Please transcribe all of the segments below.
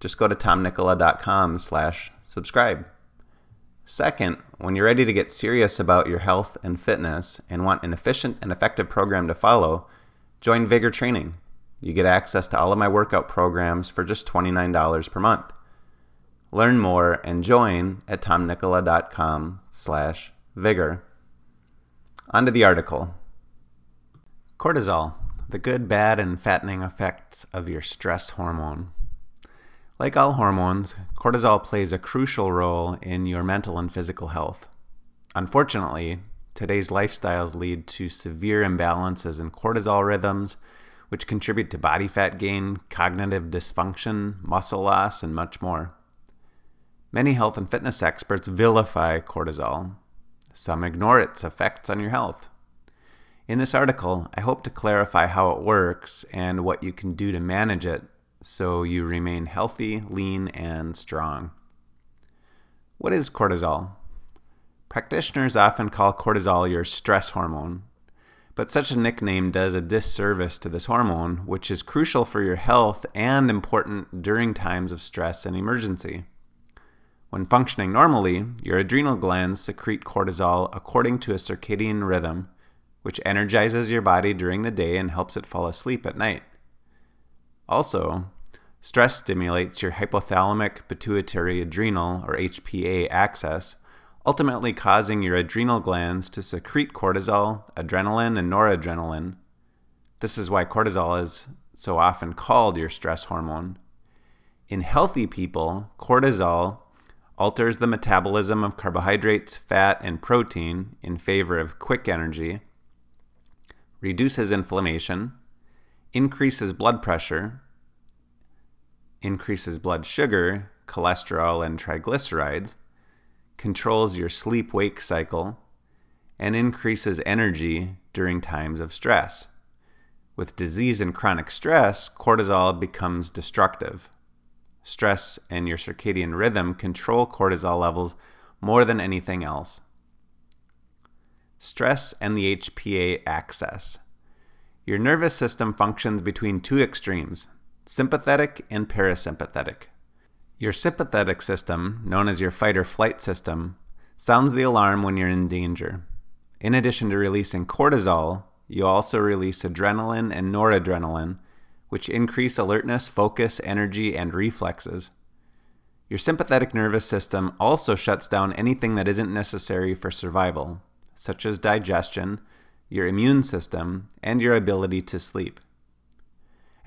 just go to tomnikkola.com slash subscribe. Second, when you're ready to get serious about your health and fitness and want an efficient and effective program to follow, join Vigor Training. You get access to all of my workout programs for just $29 per month. Learn more and join at tomnikkola.com slash vigor. On to the article. Cortisol, the good, bad, and fattening effects of your stress hormone. Like all hormones, cortisol plays a crucial role in your mental and physical health. Unfortunately, today's lifestyles lead to severe imbalances in cortisol rhythms, which contribute to body fat gain, cognitive dysfunction, muscle loss, and much more. Many health and fitness experts vilify cortisol. Some ignore its effects on your health. In this article, I hope to clarify how it works and what you can do to manage it so you remain healthy, lean, and strong. What is cortisol? Practitioners often call cortisol your stress hormone, but such a nickname does a disservice to this hormone, which is crucial for your health and important during times of stress and emergency. When functioning normally, your adrenal glands secrete cortisol according to a circadian rhythm, which energizes your body during the day and helps it fall asleep at night. Also, stress stimulates your hypothalamic pituitary adrenal, or HPA, axis, ultimately causing your adrenal glands to secrete cortisol, adrenaline, and noradrenaline. This is why cortisol is so often called your stress hormone. In healthy people, cortisol alters the metabolism of carbohydrates, fat, and protein in favor of quick energy, reduces inflammation, increases blood pressure, increases blood sugar, cholesterol, and triglycerides, controls your sleep wake cycle, and increases energy during times of stress. With disease and chronic stress, cortisol becomes destructive. Stress and your circadian rhythm control cortisol levels more than anything else. Stress and the HPA axis. Your nervous system functions between two extremes sympathetic and parasympathetic. Your sympathetic system, known as your fight or flight system, sounds the alarm when you're in danger. In addition to releasing cortisol, you also release adrenaline and noradrenaline, which increase alertness, focus, energy, and reflexes. Your sympathetic nervous system also shuts down anything that isn't necessary for survival, such as digestion, your immune system, and your ability to sleep.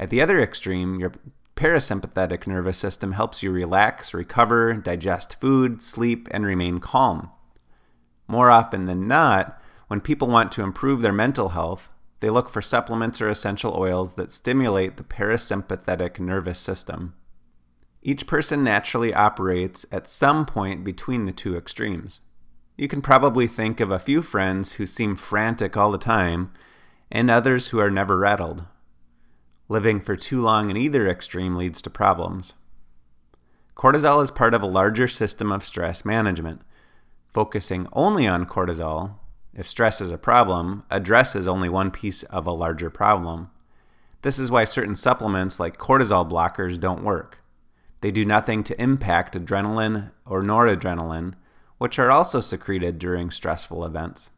At the other extreme, your parasympathetic nervous system helps you relax, recover, digest food, sleep, and remain calm. More often than not, when people want to improve their mental health, they look for supplements or essential oils that stimulate the parasympathetic nervous system. Each person naturally operates at some point between the two extremes. You can probably think of a few friends who seem frantic all the time, and others who are never rattled. Living for too long in either extreme leads to problems. Cortisol is part of a larger system of stress management. Focusing only on cortisol, if stress is a problem, addresses only one piece of a larger problem. This is why certain supplements like cortisol blockers don't work. They do nothing to impact adrenaline or noradrenaline, which are also secreted during stressful events.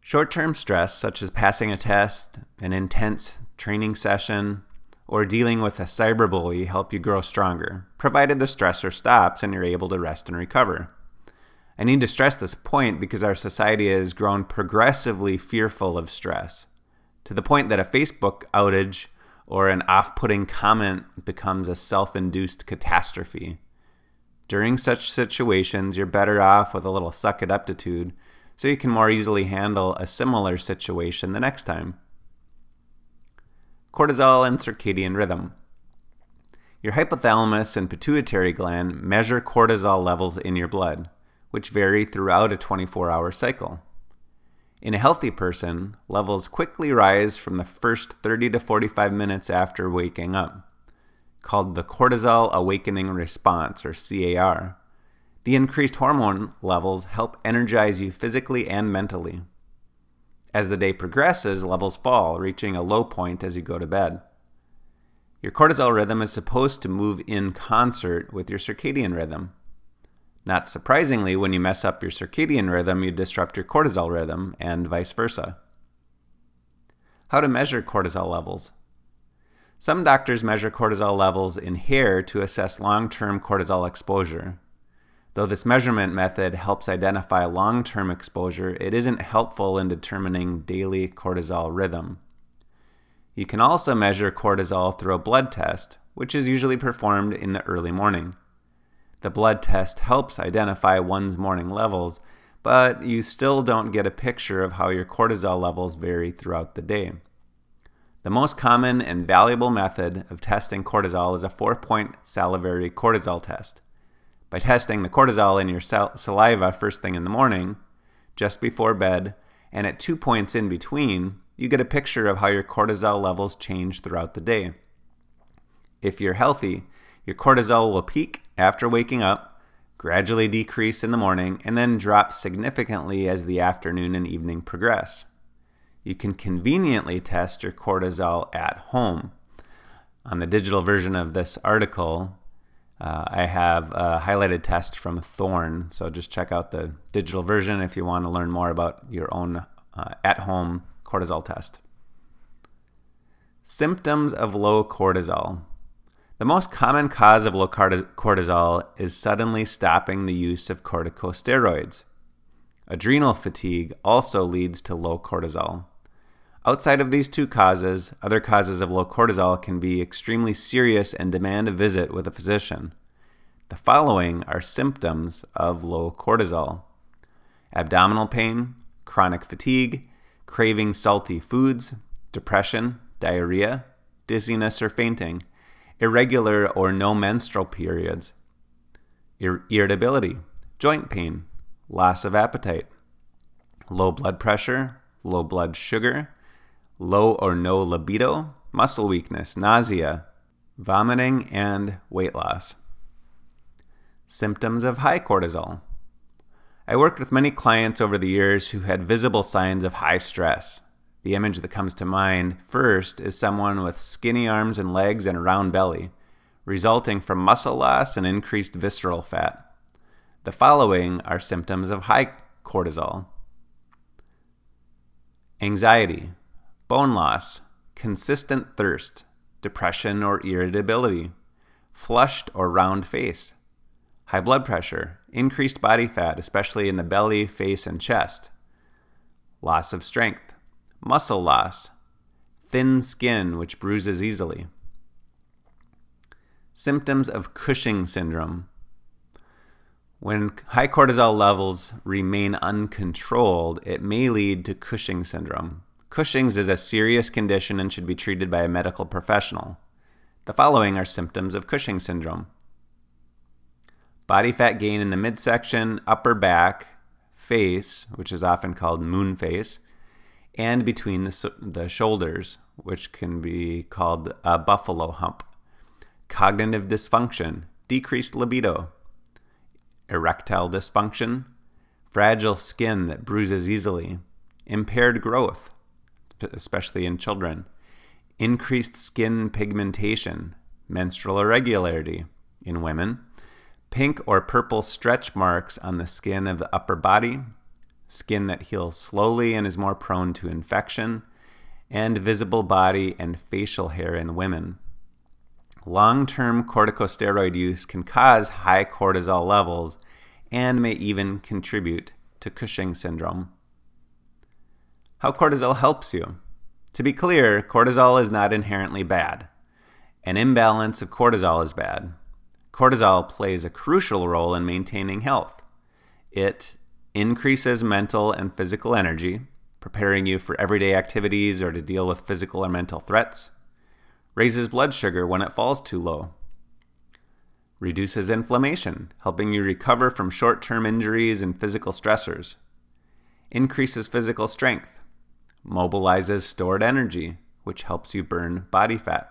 Short term stress, such as passing a test, an intense training session, or dealing with a cyberbully, help you grow stronger, provided the stressor stops and you're able to rest and recover. I need to stress this point because our society has grown progressively fearful of stress, to the point that a Facebook outage or an off putting comment becomes a self induced catastrophe. During such situations, you're better off with a little suck it aptitude so you can more easily handle a similar situation the next time. Cortisol and circadian rhythm. Your hypothalamus and pituitary gland measure cortisol levels in your blood, which vary throughout a 24 hour cycle. In a healthy person, levels quickly rise from the first 30 to 45 minutes after waking up, called the cortisol awakening response, or CAR. The increased hormone levels help energize you physically and mentally. As the day progresses, levels fall, reaching a low point as you go to bed. Your cortisol rhythm is supposed to move in concert with your circadian rhythm. Not surprisingly, when you mess up your circadian rhythm, you disrupt your cortisol rhythm, and vice versa. How to measure cortisol levels? Some doctors measure cortisol levels in hair to assess long term cortisol exposure. Though this measurement method helps identify long term exposure, it isn't helpful in determining daily cortisol rhythm. You can also measure cortisol through a blood test, which is usually performed in the early morning. The blood test helps identify one's morning levels, but you still don't get a picture of how your cortisol levels vary throughout the day. The most common and valuable method of testing cortisol is a four point salivary cortisol test. By testing the cortisol in your sal- saliva first thing in the morning, just before bed, and at two points in between, you get a picture of how your cortisol levels change throughout the day. If you're healthy, your cortisol will peak after waking up, gradually decrease in the morning, and then drop significantly as the afternoon and evening progress. You can conveniently test your cortisol at home. On the digital version of this article, uh, I have a highlighted test from Thorne, so just check out the digital version if you want to learn more about your own uh, at home cortisol test. Symptoms of low cortisol. The most common cause of low cortisol is suddenly stopping the use of corticosteroids. Adrenal fatigue also leads to low cortisol. Outside of these two causes, other causes of low cortisol can be extremely serious and demand a visit with a physician. The following are symptoms of low cortisol abdominal pain, chronic fatigue, craving salty foods, depression, diarrhea, dizziness or fainting, irregular or no menstrual periods, ir- irritability, joint pain, loss of appetite, low blood pressure, low blood sugar, low or no libido, muscle weakness, nausea, vomiting, and weight loss. Symptoms of high cortisol I worked with many clients over the years who had visible signs of high stress. The image that comes to mind first is someone with skinny arms and legs and a round belly, resulting from muscle loss and increased visceral fat. The following are symptoms of high cortisol anxiety, bone loss, consistent thirst, depression or irritability, flushed or round face, high blood pressure, increased body fat, especially in the belly, face, and chest, loss of strength, muscle loss, thin skin which bruises easily. Symptoms of Cushing syndrome. When high cortisol levels remain uncontrolled, it may lead to Cushing syndrome. Cushing's is a serious condition and should be treated by a medical professional. The following are symptoms of Cushing syndrome body fat gain in the midsection, upper back, face, which is often called moon face, and between the, the shoulders, which can be called a buffalo hump. Cognitive dysfunction, decreased libido, erectile dysfunction, fragile skin that bruises easily, impaired growth, especially in children, increased skin pigmentation, menstrual irregularity in women, pink or purple stretch marks on the skin of the upper body, skin that heals slowly and is more prone to infection, and visible body and facial hair in women. Long term corticosteroid use can cause high cortisol levels and may even contribute to Cushing syndrome. How cortisol helps you. To be clear, cortisol is not inherently bad. An imbalance of cortisol is bad. Cortisol plays a crucial role in maintaining health. It increases mental and physical energy, preparing you for everyday activities or to deal with physical or mental threats, raises blood sugar when it falls too low, reduces inflammation, helping you recover from short term injuries and physical stressors, increases physical strength, mobilizes stored energy, which helps you burn body fat.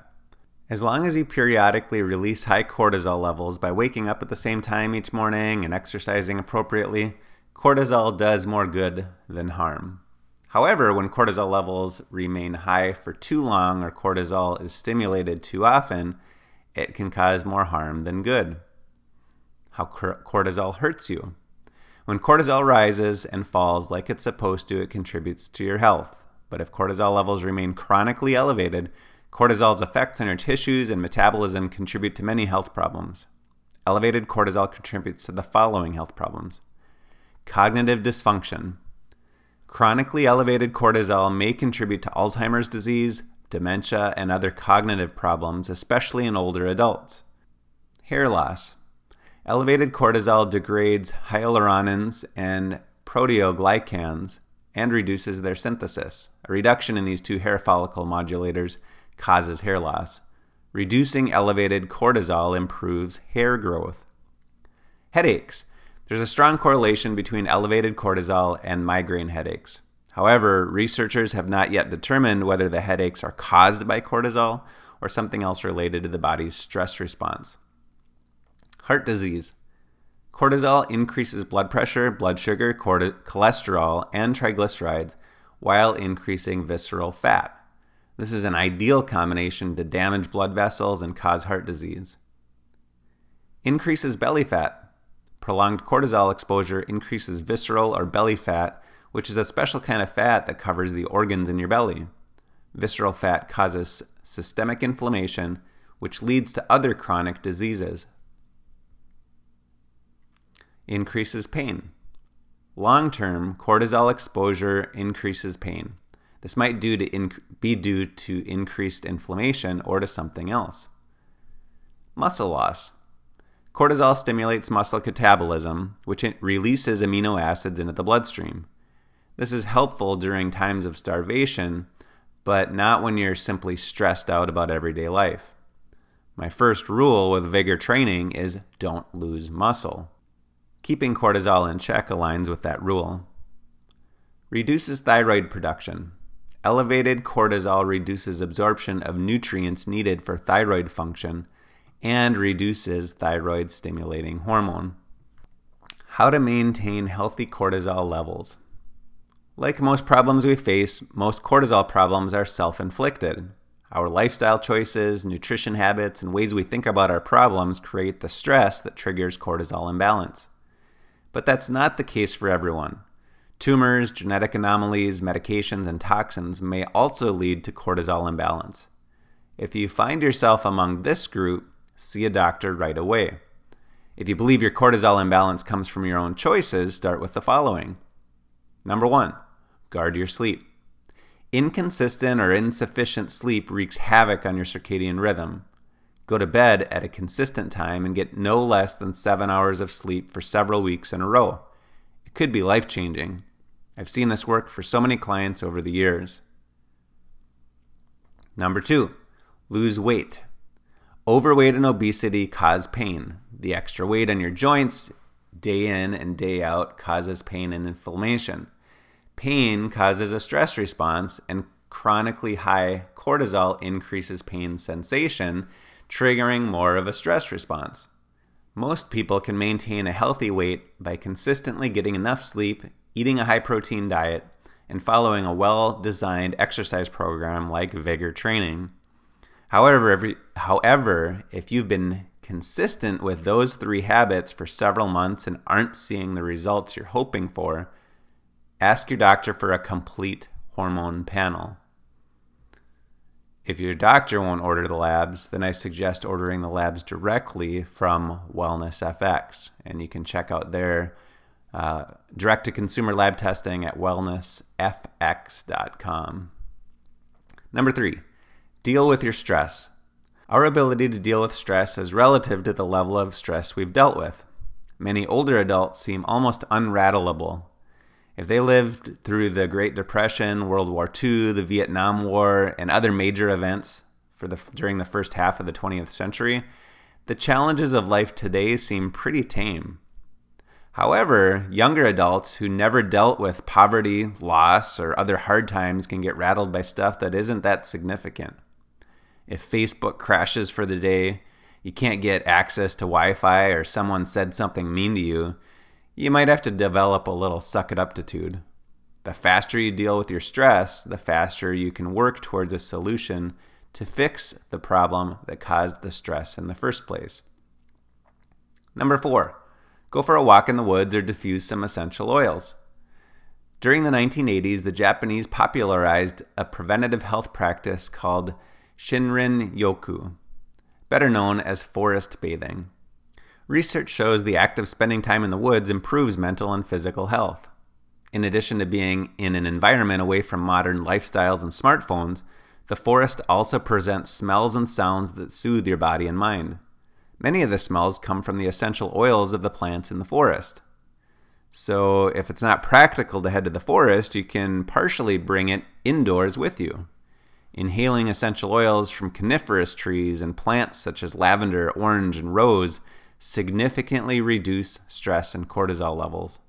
As long as you periodically release high cortisol levels by waking up at the same time each morning and exercising appropriately, cortisol does more good than harm. However, when cortisol levels remain high for too long or cortisol is stimulated too often, it can cause more harm than good. How cortisol hurts you. When cortisol rises and falls like it's supposed to, it contributes to your health. But if cortisol levels remain chronically elevated, cortisol's effects on your tissues and metabolism contribute to many health problems. Elevated cortisol contributes to the following health problems cognitive dysfunction. Chronically elevated cortisol may contribute to Alzheimer's disease, dementia, and other cognitive problems, especially in older adults. Hair loss. Elevated cortisol degrades hyaluronins and proteoglycans and reduces their synthesis. A reduction in these two hair follicle modulators causes hair loss. Reducing elevated cortisol improves hair growth. Headaches. There's a strong correlation between elevated cortisol and migraine headaches. However, researchers have not yet determined whether the headaches are caused by cortisol or something else related to the body's stress response. Heart disease. Cortisol increases blood pressure, blood sugar, cholesterol, and triglycerides while increasing visceral fat. This is an ideal combination to damage blood vessels and cause heart disease. Increases belly fat. Prolonged cortisol exposure increases visceral or belly fat which is a special kind of fat that covers the organs in your belly. Visceral fat causes systemic inflammation, which leads to other chronic diseases. Increases pain. Long term, cortisol exposure increases pain. This might due to inc- be due to increased inflammation or to something else. Muscle loss. Cortisol stimulates muscle catabolism, which releases amino acids into the bloodstream. This is helpful during times of starvation, but not when you're simply stressed out about everyday life. My first rule with vigor training is don't lose muscle. Keeping cortisol in check aligns with that rule. Reduces thyroid production. Elevated cortisol reduces absorption of nutrients needed for thyroid function and reduces thyroid stimulating hormone. How to maintain healthy cortisol levels. Like most problems we face, most cortisol problems are self inflicted. Our lifestyle choices, nutrition habits, and ways we think about our problems create the stress that triggers cortisol imbalance. But that's not the case for everyone. Tumors, genetic anomalies, medications, and toxins may also lead to cortisol imbalance. If you find yourself among this group, see a doctor right away. If you believe your cortisol imbalance comes from your own choices, start with the following. Number one, guard your sleep. Inconsistent or insufficient sleep wreaks havoc on your circadian rhythm. Go to bed at a consistent time and get no less than seven hours of sleep for several weeks in a row. It could be life changing. I've seen this work for so many clients over the years. Number two, lose weight. Overweight and obesity cause pain. The extra weight on your joints, day in and day out, causes pain and inflammation. Pain causes a stress response, and chronically high cortisol increases pain sensation, triggering more of a stress response. Most people can maintain a healthy weight by consistently getting enough sleep, eating a high protein diet, and following a well designed exercise program like vigor training. However, every, however, if you've been consistent with those three habits for several months and aren't seeing the results you're hoping for, Ask your doctor for a complete hormone panel. If your doctor won't order the labs, then I suggest ordering the labs directly from WellnessFX. And you can check out their uh, direct to consumer lab testing at wellnessfx.com. Number three, deal with your stress. Our ability to deal with stress is relative to the level of stress we've dealt with. Many older adults seem almost unrattleable if they lived through the Great Depression, World War II, the Vietnam War, and other major events for the during the first half of the 20th century, the challenges of life today seem pretty tame. However, younger adults who never dealt with poverty, loss, or other hard times can get rattled by stuff that isn't that significant. If Facebook crashes for the day, you can't get access to Wi Fi, or someone said something mean to you, you might have to develop a little suck it aptitude. The faster you deal with your stress, the faster you can work towards a solution to fix the problem that caused the stress in the first place. Number four, go for a walk in the woods or diffuse some essential oils. During the 1980s, the Japanese popularized a preventative health practice called Shinrin Yoku, better known as forest bathing. Research shows the act of spending time in the woods improves mental and physical health. In addition to being in an environment away from modern lifestyles and smartphones, the forest also presents smells and sounds that soothe your body and mind. Many of the smells come from the essential oils of the plants in the forest. So, if it's not practical to head to the forest, you can partially bring it indoors with you. Inhaling essential oils from coniferous trees and plants such as lavender, orange, and rose significantly reduce stress and cortisol levels.